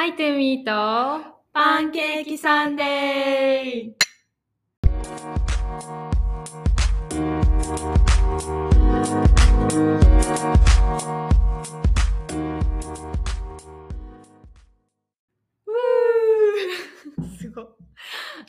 ハイトゥミーとパンケーキサンデーすごい。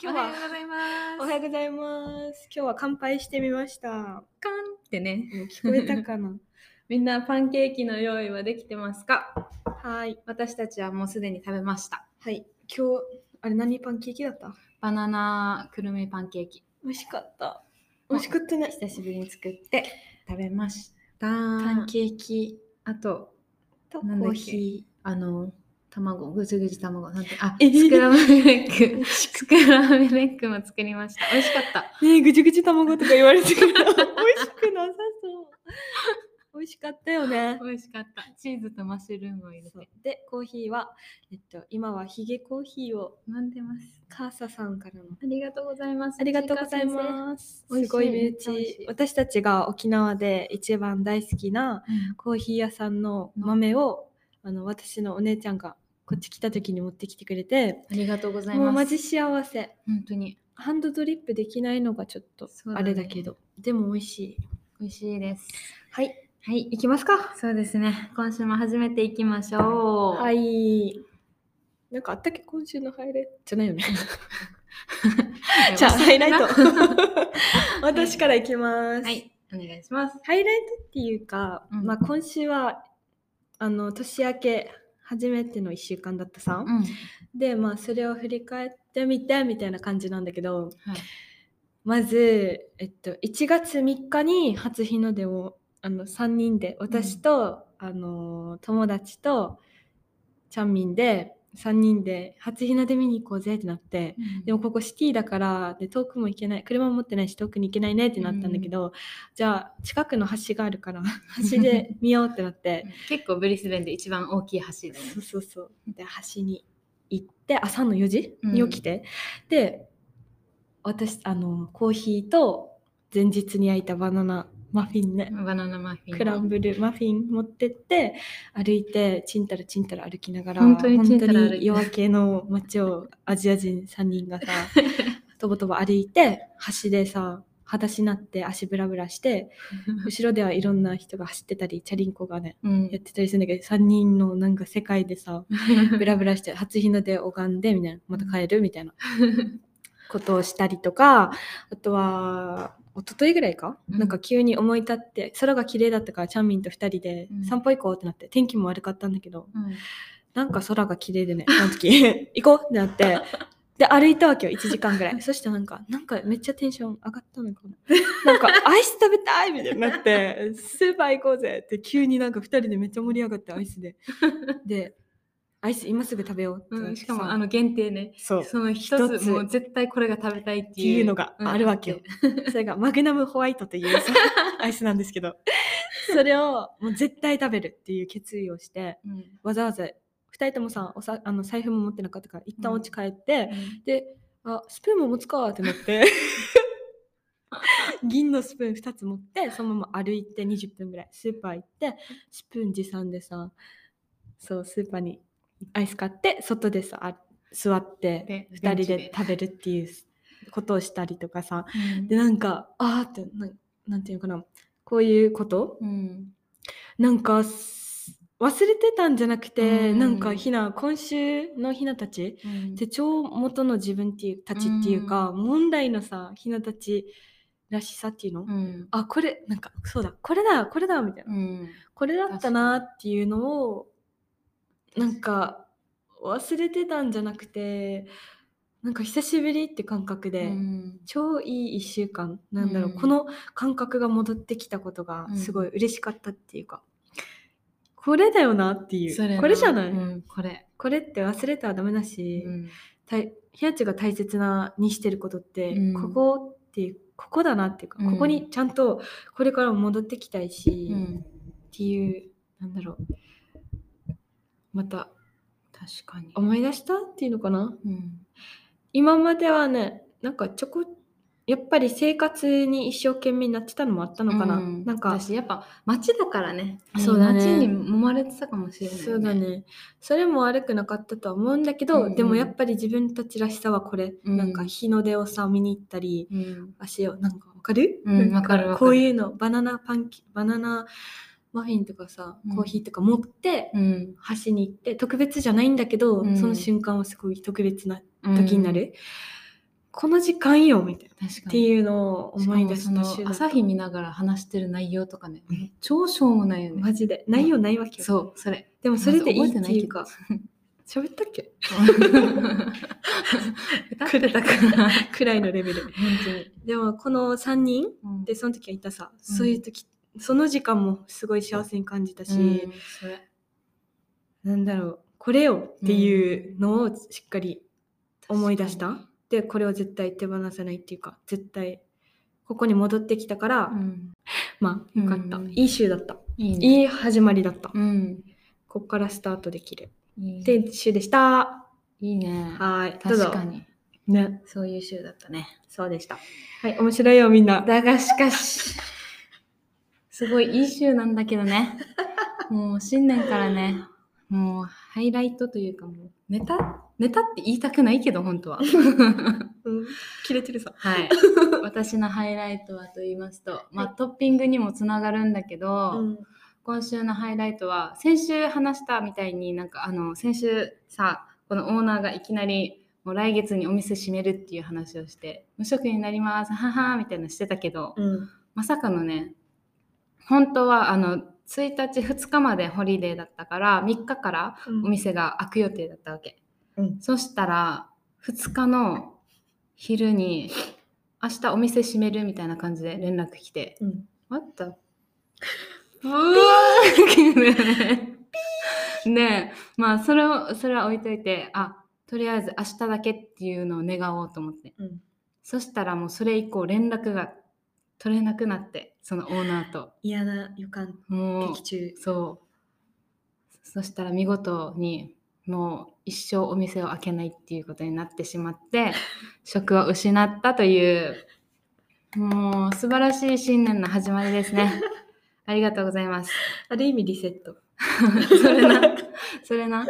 今日はおはようございます。おはようございます。今日は乾杯してみました。もカンってね。う聞こえたかな みんなパンケーキの用意はできてますか？はい。私たちはもうすでに食べました。はい。今日、あれ何パンケーキだった？バナナくるみパンケーキ。美味しかった。美味しかったね。久しぶりに作って食べました。パンケーキあと、コーヒあの、卵、ぐつぐつ卵。なんて、あ、えスクランブルエッグ。スクランブルエッグも作りました。美味しかった。ー。ねえ、ぐちぐち卵とか言われてから 美味しくなさそう。美味しかったよね。美味しかった。チーズとマッシュルームを入れて。で、コーヒーは、えっと、今はヒゲコーヒーを飲んでます。カーサさんからの。ありがとうございます。ありがとうございす。ます。すごい身めっちゃ美味しい。内私たちが沖縄で一番大好きなコーヒー屋さんの豆を、あの私のお姉ちゃんがこっち来た時に持ってきてくれて、ありがとうございます。もうマジ幸せ。本当にハンドドリップできないのがちょっとあれだけど、でも美味しい。美味しいです。はい、はい。行きますか。そうですね。今週も始めていきましょう。。はいい。なんかあったっけ？今週のハイライト？じゃないよね。じゃあハイライト。私からいきます。はい。お願いします。ハイライトっていうか、うんまあ今週はあの年明け初めての1週間だったさ、うん。でまあそれを振り返ってみてみたいな感じなんだけどはい。まず、えっと、1月3日に初日の出をあの3人で私と、あの友達とチャンミンで3人で初日の出見に行こうぜってなって、でもここシティだからで遠くも行けない車も持ってないし遠くに行けないねってなったんだけど、じゃあ近くの橋があるから 橋で見ようってなって。結構ブリスベンで一番大きい橋だよね。そう。そうそう。で橋に行って朝の4時うん。に起きて、で私あのコーヒーと前日に焼いたバナナマフィンね、バナナマフィン。クランブルマフィン持ってって歩いてちんたらちんたら歩きながら本当に夜明けの街をアジア人3人がさ とぼとぼ歩いて橋でさ裸足になって足ブラブラして後ろではいろんな人が走ってたりチャリンコがねうん。やってたりするんだけど3人のなんか世界でさ ブラブラして初日の出拝んでみたいなまた帰るみたいなことをしたりとかあとは一昨日ぐらいか、うん。なんか急に思い立って空が綺麗だったからチャンミンと2人でうん。散歩行こうってなって、天気も悪かったんだけどうん。なんか空が綺麗でね。その時 行こうってなってで歩いたわけよ1時間ぐらい。そしたらなんかなんかめっちゃテンション上がったのかな。なんか アイス食べたいみたいになってスーパー行こうぜって急になんか2人でめっちゃ盛り上がってアイスで。でアイス今すぐ食べようってうんしかもさあの限定ね。そう。その一一つ。つもう絶対これが食べたいっていう。いうのがあるわけよ。うんそれがマグナムホワイトというさ アイスなんですけど。それをもう絶対食べるっていう決意をしてうん。わざわざ2人ともさおさあの財布も持ってなかったから一旦お家帰って、であスプーンも持つかってなって。銀のスプーン2つ持ってそのまま歩いて20分ぐらいスーパー行ってスプーン持参でさそうスーパーにアイス買って外でさあ座ってで2人でで。食べるっていうことをしたりとかさ。うん。でなんかあーってなんなんていうのかな。こういうこと？うん。なんかす忘れてたんじゃなくて、うん。なんかひな今週のひなたちうん。手帳元の自分っていうたちっていうか、問題のさひなたちらしさっていうの、うん。あこれなんかそうだこれだこれだみたいな、うん。これだったなっていうのをなんか忘れてたんじゃなくてなんか久しぶりって感覚で、うん。超いい1週間なんだろう、うん。この感覚が戻ってきたことがうん。すごい嬉しかったっていうか、これだよなっていう。これじゃない、うんこれ。これって忘れたらダメだし、うん。たいひなちが大切なにしてることって、うん。ここっていうここだなっていうか、うん。ここにちゃんとこれからも戻ってきたいし、っうん。ていうなんだろうまた。確かに。思い出したっていうのかな？うん。今まではねなんかちょこやっぱり生活に一生懸命になってたのもあったのかな、うん。なんか。私やっぱ街だからね。そうだね。街に揉まれてたかもしれない、そうだね。それも悪くなかったとは思うんだけど、うん。うんでもやっぱり自分たちらしさはこれ、うん。なんか日の出をさ見に行ったりうん。足をなんかわかる、うんかるわかる。こういうのバナナパンキバナナマフィンとかさ、うん。コーヒーとか持ってうん。橋に行って特別じゃないんだけど、うん。その瞬間はすごい特別な時になる、この時間よみたいな。っていうのを思い出した朝日見ながら話してる内容とかね。超しょうもないよね。マジで。内容ないわけよ、そうそれ。でもそれでいいっていうか。喋ったっけ？歌ってたから くらいのレベル。本当に。でもこの3人うん。でその時はいたさ、うん。そういう時その時間もすごい幸せに感じたし、うんなんだろうこれよっていうのをしっかり思い出した、でこれを絶対手放さないっていうか絶対ここに戻ってきたから、うん。まあよかった、うん。いい週だった。いいね。いい始まりだった、うん。こっからスタートできるいいって週でした。いいね。はい。確かに。ね。そういう週だったね。そうでした。はい面白いよみんな。だがしかしすごいいい週なんだけどね。もう新年からねもうハイライトというかもうネタネタって言いたくないけど本当は。うん切れてるさ。はい。私のハイライトはと言いますと、まあ、トッピングにもつながるんだけど、うん今週のハイライトは先週話したみたいになんかあの先週さこのオーナーがいきなりもう来月にお店閉めるっていう話をして無職になりますははみたいなのしてたけど、うん。まさかのね本当はあの1日2日までホリデーだったから3日からお店が開く予定だったわけ、うん。そしたら2日の昼に明日お店閉めるみたいな感じで連絡来てうん「What the? うわーねえ。まあそれをそれは置いといてあとりあえず明日だけっていうのを願おうと思って。うん。そしたらもうそれ以降連絡が取れなくなってそのオーナーと。嫌な予感もう劇中。そう。そしたら見事にもう一生お店を開けないっていうことになってしまって 職を失ったというもう素晴らしい新年の始まりですね。ありがとうございます。ある意味リセット。それなそれな。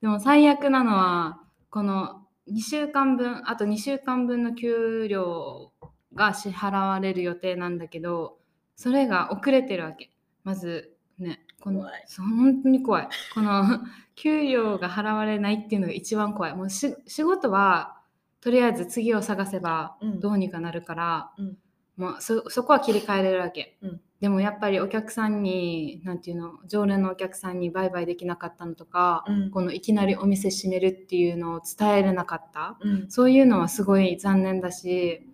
でも最悪なのはこの2週間分あと2週間分の給料が支払われる予定なんだけどそれが遅れてるわけ。まずねこの本当に怖い。この 給料が払われないっていうのが一番怖い。もうし仕事はとりあえず次を探せばうん。どうにかなるから、うん。もうそそこは切り替えれるわけ、うん。でもやっぱりお客さんになんていうの常連のお客さんに売買できなかったのとか、うん。このいきなりお店閉めるっていうのを伝えれなかった。うん。そういうのはすごい残念だし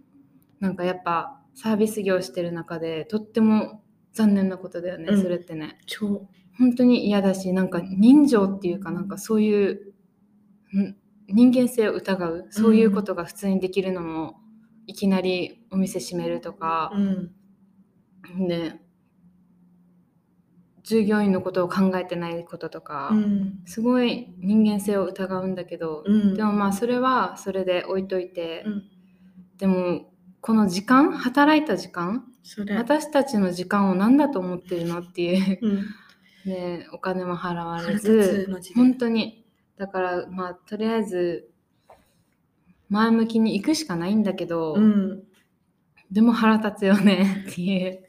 なんかやっぱサービス業してる中でとっても残念なことだよね、うん。それってね。超。本当に嫌だしなんか人情っていうかなんかそういうん人間性を疑うそういうことが普通にできるのも、いきなりお店閉めるとか、うん。で従業員のことを考えてないこととか、うん。すごい人間性を疑うんだけど、うん。でもまあそれはそれで置いといて、うん。でもこの時間働いた時間私たちの時間を何だと思ってるのっていううん。で お金も払われ腹ず本当に。だからまあとりあえず前向きに行くしかないんだけど、うん。でも腹立つよね っていう。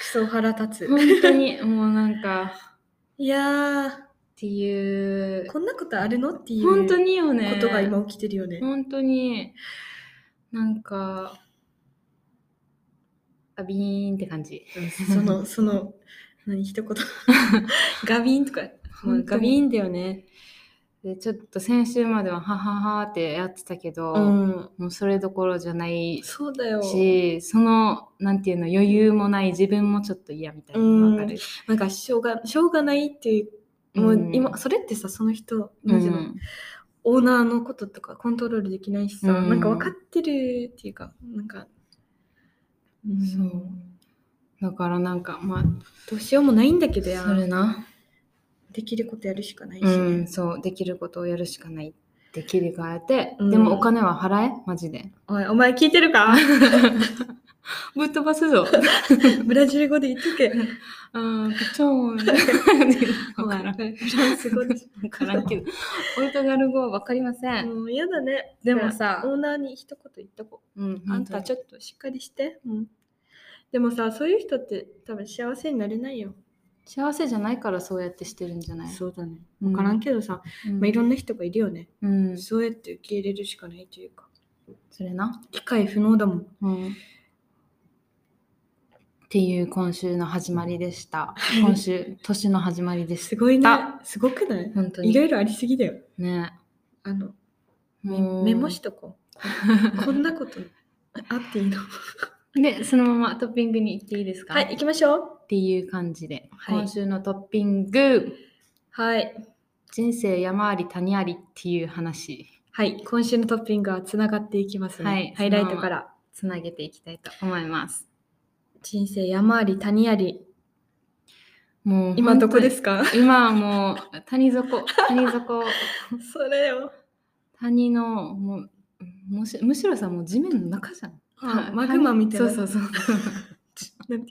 クソ腹立つ。本当に もうなんかいやっていう。ーこんなことあるの？っていう。本当によねことが今起きてるよね本当になんかあビーンって感じ。うんその その何一言。ガビーンとか。ガビーンだよね。でちょっと先週までははははってやってたけど、うん。もうそれどころじゃないそうだよ。しそのなんていうの余裕もない自分もちょっと嫌みたいなのわかる、なんかしょうがしょうがないっていうもううん今それってさその人のん。オーナーのこととかコントロールできないしさ、うん。なんか分かってるっていうかなんか、うんそうだからなんかまあどうしようもないんだけどや。それな。できることやるしかないし、うんそうできることをやるしかない。っって切り替えて、うん。でもお金は払え？マジで。おい、お前聞いてるか？ぶっ飛ばすぞブラジル語で言っとけ。あープチョーンわからんフランス語でしわからんけどポルトガル語はわかりません、ょ。もう嫌だね。でもさオーナーに一言言っとこうんう。あんたちょっとしっかりして。うん。でもさ、そういう人って多分幸せになれないよ。と幸せじゃないからそうやってしてるんじゃない？そうだね。うんわからんけどさ、うんまあ、いろんな人がいるよね。うんそうやって受け入れるしかないというか。それな機械不能だもん。うんっていう今週の始まりでした。今週、年の始まりです。すごいねだ。すごくない？本当に。いろいろありすぎだよ。ね。あの、メモしとこう。こんなことあっていいの？で、そのままトッピングに行っていいですか？はい、行きましょう。っていう感じで、はい今週のトッピング、はい。人生山あり谷ありっていう話、はい、今週のトッピングはつながっていきますね。はいハイライトから。つなげていきたいと思います。人生山あり谷あり。もう今どこですすか今はもう谷底、谷底、それよ。谷の、もう、むしむしろさ、もう地面の中じゃん。あマグマみたいな。そうそうそう。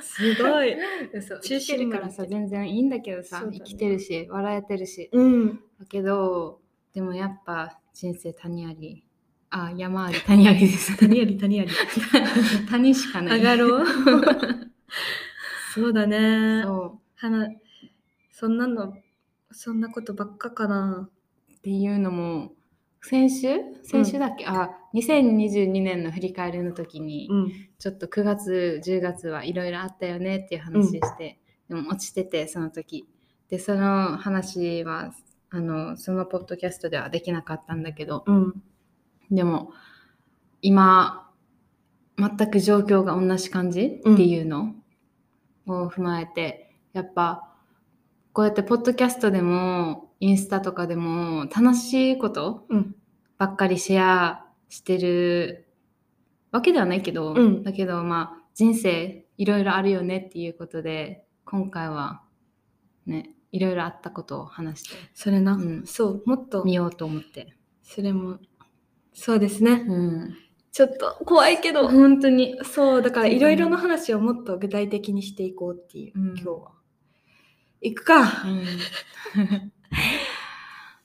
すごい。そう中生きてるからさ全然いいんだけどさ、ね生きてるし笑えてるしうん。だけどでもやっぱ人生谷ありあ山あり 谷ありです谷あり谷あり。谷 しかない上がろう。そうだね。そはなそんなの、そんなことばっかかな。うっていうのも先週？先週だっけ、あ2022年の振り返りの時に、うん。ちょっと9月10月はいろいろあったよねっていう話して、でも落ちててその時でその話はあのそのポッドキャストではできなかったんだけどうん。でも今全く状況が同じ感じうんっていうのを踏まえて、やっぱこうやってポッドキャストでもインスタとかでも楽しいことうん。ばっかりシェアしてるわけではないけど、うんだけどまあ人生いろいろあるよねっていうことで今回はねいろいろあったことを話してそれな。うんそう、もっとみ、ようと思って。それも、そうですね。うん、ちょっと怖いけど、本当にそう、だからいろいろな話をもっと具体的にしていこうっていう、うん今日は。行くか。うん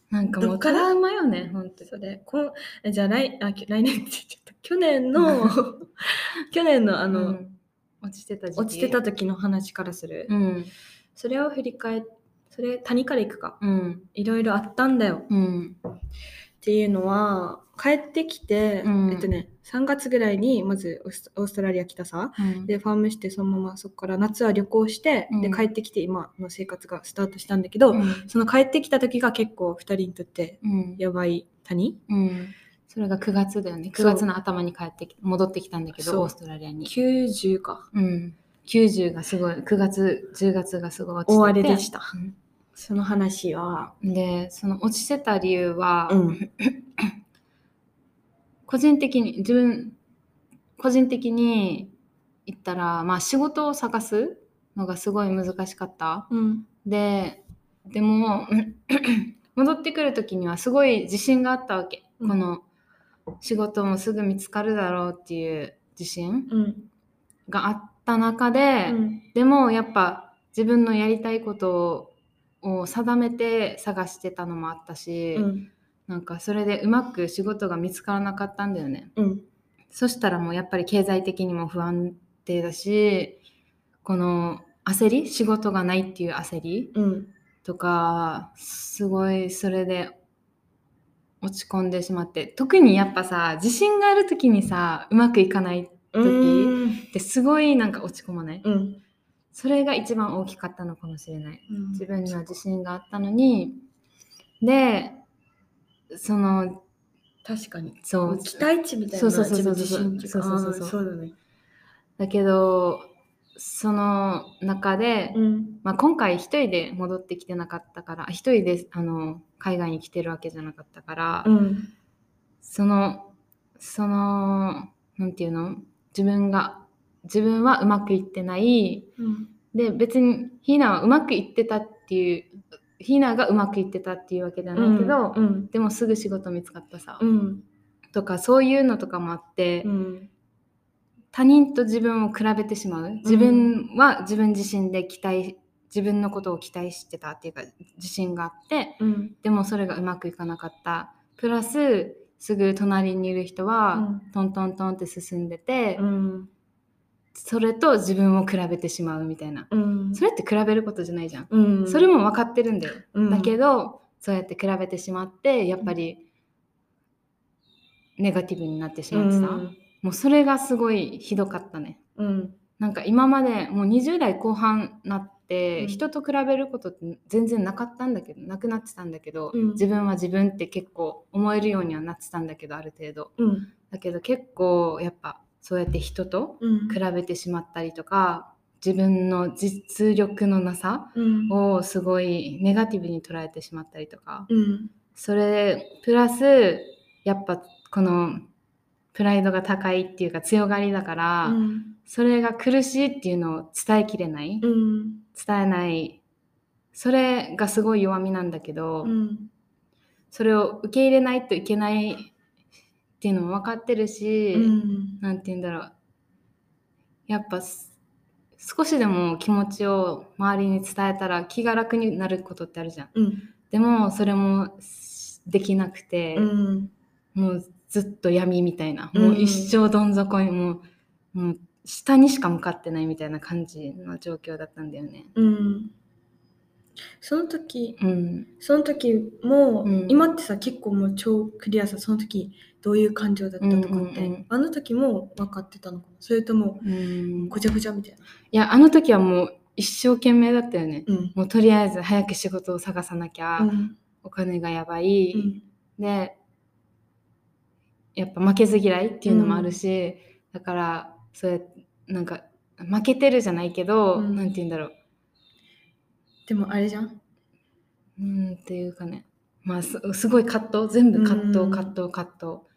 なんかもうトラウマよね、本当に。それ、こじゃあ来あき来年ってちゃった。去年の、去年のああの、落ちてた落ちてた時の話からする。うん。それを振り返っそれ、谷から行くか。うん。いろいろあったんだよ。うん。っていうのは、帰ってきて、うんえっとね、3月ぐらいにまずオーストラリア来たさ。うんで、ファームして、そのままそこから夏は旅行して、で、うん帰ってきて今の生活がスタートしたんだけど、うんその帰ってきた時が結構2人にとってうん。やばい谷うん。それが9月だよね。9そう月の頭に帰ってき戻ってきたんだけど、オーストラリアに。90か。うん。90がすごい、9月、10月がすごい落ちてて。大荒れでした。うんその話は、で、その落ちてた理由は、うん 個人的に、自分、個人的に言ったら、まあ仕事を探すのがすごい難しかった。うん、で、でも、戻ってくる時にはすごい自信があったわけ。うん。この仕事もすぐ見つかるだろうっていう自信うん、があった中で、うん、でもやっぱ自分のやりたいことを定めて探してたのもあったし、うん、なんかそれでうまく仕事が見つからなかったんだよね。うん、そしたらもうやっぱり経済的にも不安定だしこの焦り仕事がないっていう焦りうん、とかすごいそれで落ち込んでしまって特にやっぱさ自信がある時にさうまくいかないうん、ってすごいなんか落ち込まない？うん、それが一番大きかったのかもしれない。うん。自分には自信があったのに。でその確かに。そう。期待値みたいなそうそうそうそうそう。そうだね。だけどその中で、うん、まあ、今回一人で戻ってきてなかったから一人であの海外に来てるわけじゃなかったから、うん、そのそのなんていうの？自分が自分はうまくいってない。うん、で別にひなはうまくいってたっていうひながうまくいってたっていうわけじゃないけど、うんでもすぐ仕事見つかったさ、うん。とかそういうのとかもあって、うん。他人と自分を比べてしまう。自分は自分自身で期待自分のことを期待してたっていうか自信があってうん。でもそれがうまくいかなかった。プラスすぐ隣にいる人は、トントントンって進んでて、うんそれと自分を比べてしまうみたいな。うん。それって比べることじゃないじゃん、うん。それも分かってるんだよ、うん。だけどそうやって比べてしまってやっぱりネガティブになってしまってさ、もうそれがすごいひどかったね。うん。なんか今までもう20代後半なって、うん。人と比べることって全然なかったんだけどなくなってたんだけど、うん。自分は自分って結構思えるようにはなってたんだけどある程度。うん。だけど結構やっぱそうやって人とうん。比べてしまったりとか自分の実力のなさうん。をすごいネガティブに捉えてしまったりとかうん。それプラスやっぱこのプライドが高いっていうか強がりだから、うん。それが苦しいっていうのを伝えきれない、うん。伝えないそれがすごい弱みなんだけど、うん。それを受け入れないといけないっていうのも分かってるし、うん。なんて言うんだろう。やっぱす少しでも気持ちを周りに伝えたら気が楽になることってあるじゃん。うん。でもそれもしできなくて、うん。もうずっと闇みたいな、うん。もう一生どん底にもうもう下にしか向かってないみたいな感じの状況だったんだよね。うん。その時うん、その時も、うん。今ってさ結構もう超クリアさその時どういう感情だったとかって、うんうんうん。あの時も分かってたのかな？それともうん、ごちゃごちゃみたいな？いやあの時はもう一生懸命だったよね。うん。もうとりあえず早く仕事を探さなきゃ、うん。お金がやばい、うん。でやっぱ負けず嫌いっていうのもあるし、だからそうやってなんか負けてるじゃないけど、うん。なんて言うんだろう。でもあれじゃん。うんっていうかね。まあすすごい葛藤。全部葛藤うん。葛藤葛藤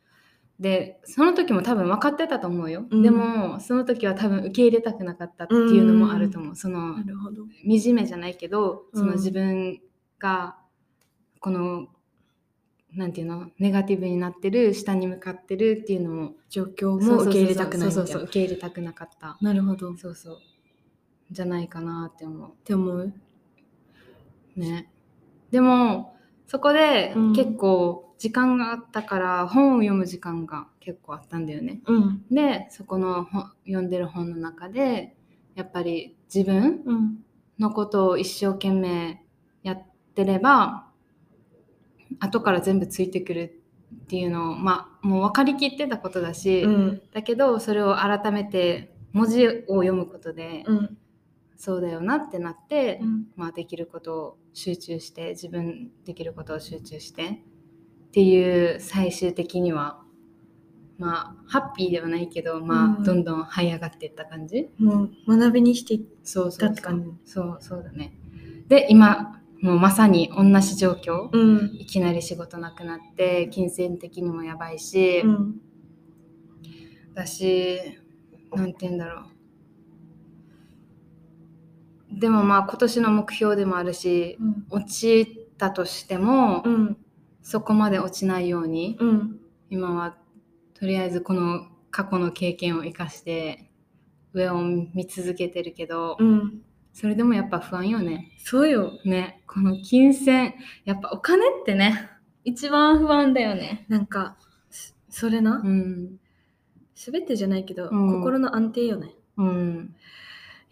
でその時も多分分かってたと思うよ、うん。でもその時は多分受け入れたくなかったっていうのもあると思う、そのなるほど。惨めじゃないけどそのうん自分がこの、なんていうの？ネガティブになってる下に向かってるっていうのも状況も受け入れたくないそう。そうそう。受け入れたくなかった。なるほど。っそうそう。じゃないかなって思う。て思う？ね。でもそこでうん。結構時間があったから本を読む時間が結構あったんだよねうん。でそこの本読んでる本の中でやっぱり自分うん。のことを一生懸命やってれば後から全部ついてくるっていうのをまあもう分かりきってたことだし、うん。だけどそれを改めて文字を読むことで、うん。そうだよなってなって、うん。まあ、できることを集中して自分できることを集中してっていう最終的にはまあハッピーではないけどまあ、うん。どんどん這い上がっていった感じ？もう学びにしていっそうそうそうだって感そうそうだね。で今もうまさに同じ状況、うん。いきなり仕事なくなって金銭的にもやばいし、うん。だしなんて言うんだろう。でもまあ今年の目標でもあるしうん。落ちたとしても、うん。そこまで落ちないようにうん。今はとりあえずこの過去の経験を生かして上を見続けてるけど、うん。それでもやっぱ不安よね。そうよ。ねこの金銭やっぱお金ってね一番不安だよね。なんか、そそれなう、んすべてじゃないけど、うん心の安定よね。うん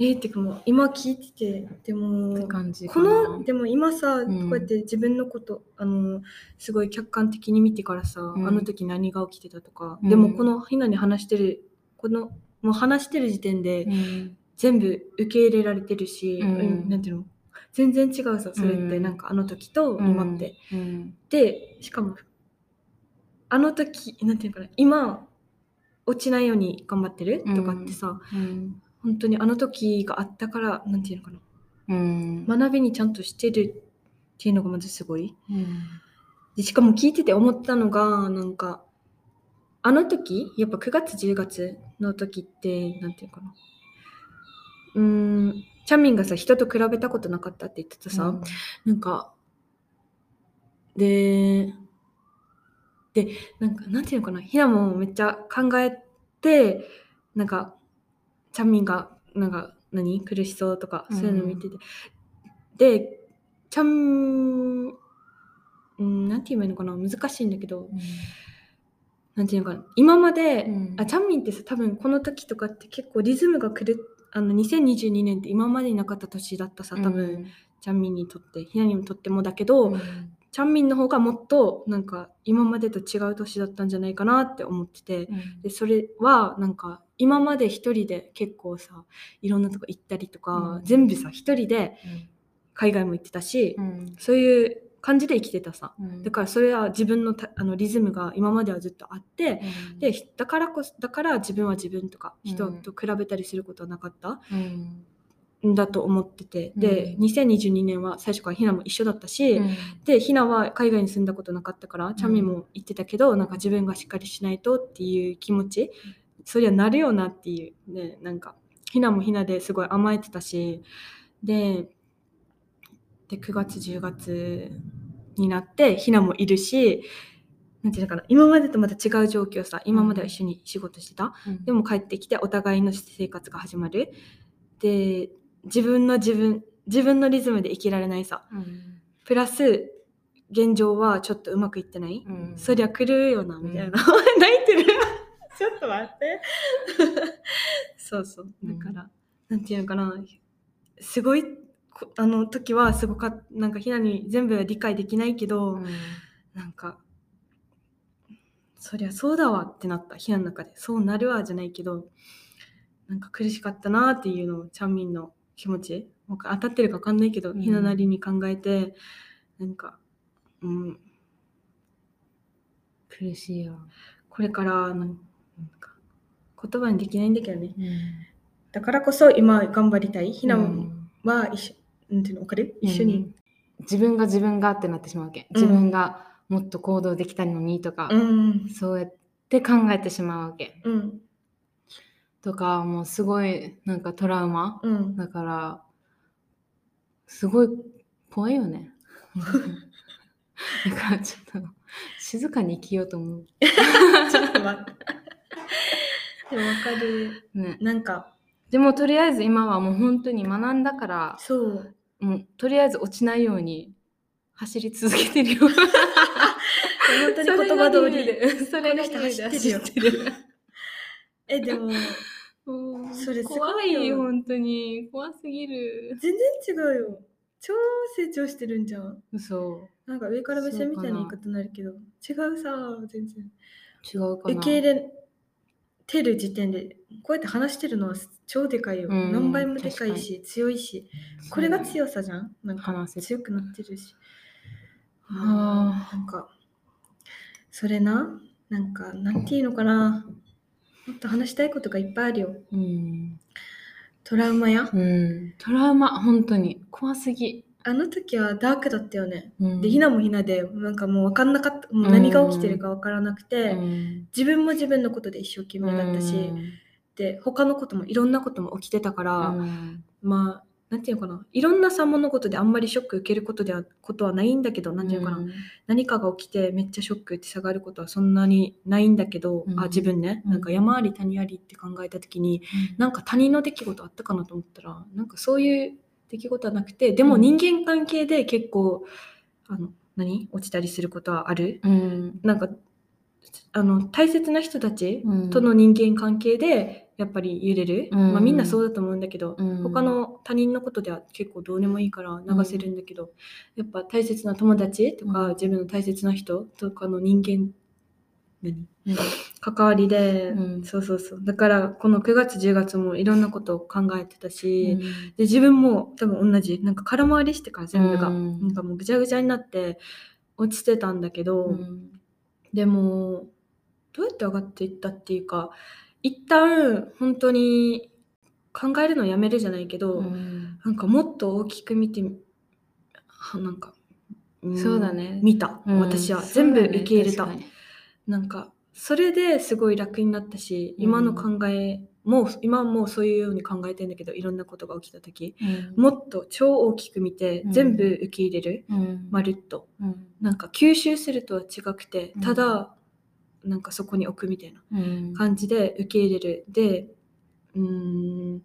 えー、ってかもう今聞いてて、でも、感じかこな。のでも今さ、ん。こうやって自分のことあのすごい客観的に見てからさ、ん。あの時何が起きてたとか、うん。でもこのひなに話してるこのもう話してる時点でうん。全部受け入れられてるし、うん。うんなんていうの？全然違うさそれってうん。なんかあの時と今って、うん。でしかもあの時なんていうのかな今落ちないように頑張ってるとかってさ、うん本当にあの時があったからなんていうのかな。うん。学びにちゃんとしてるっていうのがまずすごい。うん。でしかも聞いてて思ったのがなんかあの時やっぱ9月10月の時ってなんていうのかな。うーんチャンミンがさ人と比べたことなかったって言ってたさ、なんかででなんかなんていうのかな。ひなもめっちゃ考えてなんかチャンミンがなんか何？苦しそうとかそういうの見てて、でちゃんうんなんて言えばいいのかな？難しいんだけどなんていうのかな？今まで、うん。あチャンミンってさ多分この時とかって結構リズムがくるあの2022年って今までになかった年だったさ多分、チャンミンにとってひなにもとってもだけど、うん。チャンミンの方がもっとなんか今までと違う年だったんじゃないかなって思ってて、うん。でそれはなんか今まで一人で結構さいろんなとこ行ったりとか、うん。全部さ一人で海外も行ってたし、うん。そういう感じで生きてたさ。うん。だからそれは自分のたあのリズムが今まではずっとあって、うん。でだからこそだから自分は自分とかうん。人と比べたりすることはなかったうん。んだと思ってて、でうん。2022年は最初からひなも一緒だったし、うん。でひなは海外に住んだことなかったからチャミも言ってたけど、なんか自分がしっかりしないとっていう気持ちそりゃなるよなっていうねなんかひなもひなですごい甘えてたし。でで9月10月になってひなもいるしなんていうのかな今までとまた違う状況さ今までは一緒に仕事してた、うん。でも帰ってきてお互いの生活が始まる。で自分の自分自分のリズムで生きられないさ。うん。プラス現状はちょっとうまくいってない、うん。そりゃ来るよなみたいな、うん。泣いてるちょっと待って。そうそう。だから、なんていうのかな。すごいこあの時はすごかっなんかひなに全部は理解できないけど、うん。なんかそりゃそうだわってなった。ひなの中で。そうなるわじゃないけどなんか苦しかったなっていうのをチャンミンの気持ち。当たってるか分かんないけど、うん。ひななりに考えてなんかうん。苦しいよ。これからなん言葉にできないんだけどね。うん。だからこそ今頑張りたい。ひなうん。は一緒なんていうの分かる一緒に。うん自分が自分がってなってしまうわけ。うん。自分がもっと行動できたのにとか、うん。そうやって考えてしまうわけ。うん。とか、もうすごいなんかトラウマ。うん。だから、すごい怖いよね。だからちょっと静かに生きようと思う。ちょっと待って でも分かる。ね、なんか。でもとりあえず今はもう本当に学んだから、そう。もうとりあえず落ちないように走り続けてるよ。本当に言葉通り。で、それが人走ってるよ。えでも。それすごいよ。怖いよ、本当に。怖すぎる。全然違うよ。超成長してるんじゃん。嘘。なんか上から目線みたいな。言い方になるけど。違うさ全然。違うかな。受け入れてる時点でこうやって話してるのは超でかいよ、うん。何倍もでかいし強いし。これがい。強さじゃん。なんか強くなってるし。あなんかそれななんかなんていうのかな。もっと話したいことがいっぱいあるよ。うん。トラウマや。うん。トラウマ、本当に。怖すぎ。あの時はダークだったよね。うん。でひなもひなでなんかもう分かんなかったもう何が起きてるか分からなくて、うん。自分も自分のことで一生懸命だったし、うん。で他のこともいろんなことも起きてたから、うん。まあなんていうのかな。いろんなさ物事であんまりショック受けることではことはないんだけどなんていうのかな、何かが起きてめっちゃショックって下がることはそんなにないんだけど、うん。あ自分ね、うん。なんか山あり谷ありって考えた時になんか他人の出来事あったかなと思ったらなんかそういう出来事はなくてでも人間関係で結構あの何？落ちたりすることはある？うん。なんかあの大切な人たちうん。との人間関係でやっぱり揺れる、うん。まあ、みんなそうだと思うんだけど、うん。他の他人のことでは結構どうでもいいから流せるんだけど、やっぱ大切な友達とか、うん。自分の大切な人とかの人間何？うん。関わりで、うん。そうそうそう。だからこの9月10月もいろんなことを考えてたし、うん。で自分も多分同じ。なんか空回りしてから全部が、うん。なんかもうぐちゃぐちゃになって落ちてたんだけど、うん。でもどうやって上がっていったっていうか一旦本当に考えるのやめるじゃないけど、うん。なんかもっと大きく見てなんか、ん。そうだね。見た、うん。私は。全部受け入れた、確かになんかそれですごい楽になったし、うん。今の考えもう今はもうそういうように考えてんだけどいろんなことが起きた時うん。もっと超大きく見てうん。全部受け入れる、うん。まるっと。うん。なんか吸収するとは違くてうん。ただ、なんかそこに置くみたいなうん。感じで受け入れる。でうーん。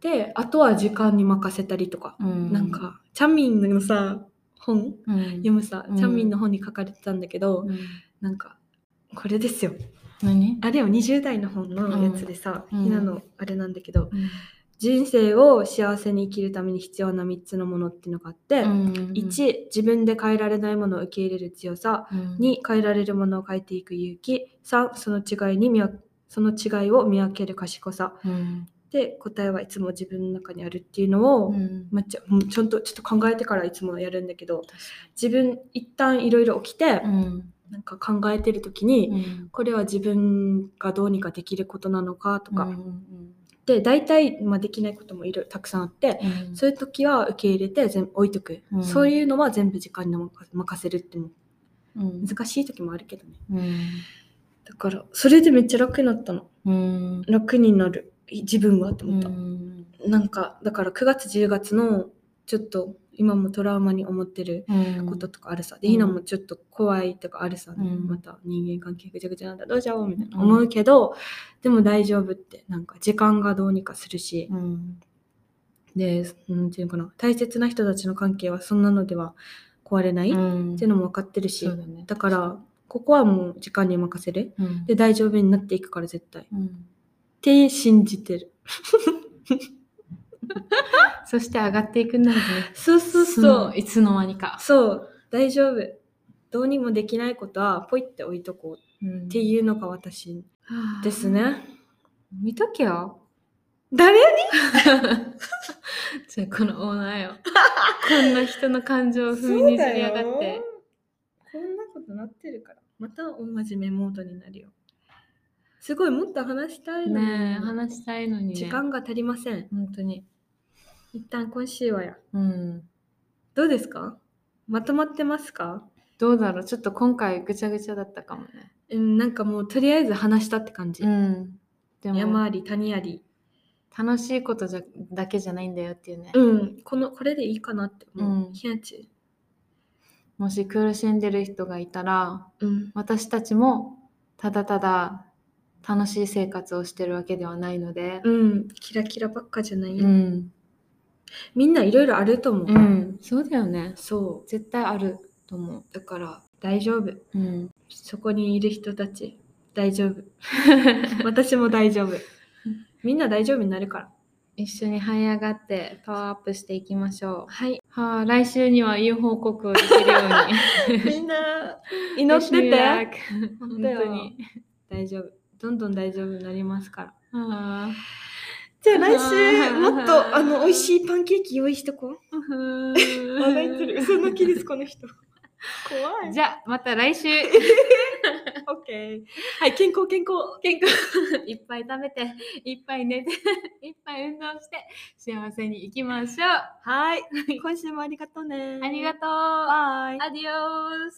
であとは時間に任せたりとか、うん。なんかチャンミンのさ本？うん。読むさ、うん。チャンミンの本に書かれてたんだけど、うんなんかこれですよ。何？あれよ20代の本のやつでさ、うん。ひなのあれなんだけど、うん。人生を幸せに生きるために必要な3つのものっていうのがあって、うん1自分で変えられないものを受け入れる強さ。うん。2変えられるものを変えていく勇気。3その違いに見分その違いを見分ける賢さ。うん。で答えはいつも自分の中にあるっていうのを、うん。めっちゃうんちゃんとちょっと考えてからいつもやるんだけど自分一旦いろいろ起きて、うんなんか考えてる時に、うん。これは自分がどうにかできることなのかとか、うんで大体、まあ、できないこともいろいろたくさんあって、うん。そういう時は受け入れて全部置いとく、うん。そういうのは全部時間に任任せるってもうん。難しい時もあるけどね。うん。だからそれでめっちゃ楽になったの。うん。楽になる。い自分はとう思った、ん。なんかだから9月10月のちょっと今もトラウマに思ってるうん。こととかあるさ、でうんひなもちょっと怖いとかあるさ、うん。また人間関係ぐちゃぐちゃなんだ。どうしようみたいな。うん。思うけど、でも大丈夫ってなんか時間がどうにかするし、うん。でなんていうのかな。大切な人たちの関係はそんなのでは壊れない、っうん。ていうのも分かってるし、だね。だからここはもう時間に任せる。うん。で大丈夫になっていくから絶対。っうん。て信じてる そして上がっていくんだよねそうそうそそういつの間にか。そう。大丈夫。どうにもできないことはポイって置いとこう。っっていうのが私ですね。見とけよ。誰 じゃあこのオーナーよ。こんな人の感情を踏みにじりやがって。こんなことなってるから。また大真面目モードになるよ。すごいもっと話したいのに、ねえ話したいのに。ね時間が足りません。本当に一旦今週はや。うん。どうですか？まとまってますか？どうだろう？ちょっと今回ぐちゃぐちゃだったかもね。うんなんかもうとりあえず話したって感じ、うん。でも山あり谷あり。楽しいことじゃだけじゃないんだよっていうね、うん。このこれでいいかなって思う、うん。ひなち。もし苦しんでる人がいたらうん。私たちもただただ楽しい生活をしてるわけではないので。うん。キラキラばっかじゃない？よ、うん、みんないろいろあると思う、うん、そうだよね。そ絶対あると思う。だから大丈夫。う、うん、そこにいる人たち大丈夫。私も大丈夫。みんな大丈夫になるから。一緒に這い上がってパワーアップしていきましょう。はい。はあ来週にはいい報告をできるように。みんな祈ってて。本本当に。大丈夫。どんどん大丈夫になりますから。あじゃあ来週もっとあの美味しいパンケーキ用意しとこう。ー笑いてる。嘘泣きですこの人。怖い。じゃあまた来週。オッケーはい健康健康。健康。いっぱい食べていっぱい寝ていっぱい運動して幸せに生きましょう。はい。今週もありがとうね。ありがとう。バイアディオス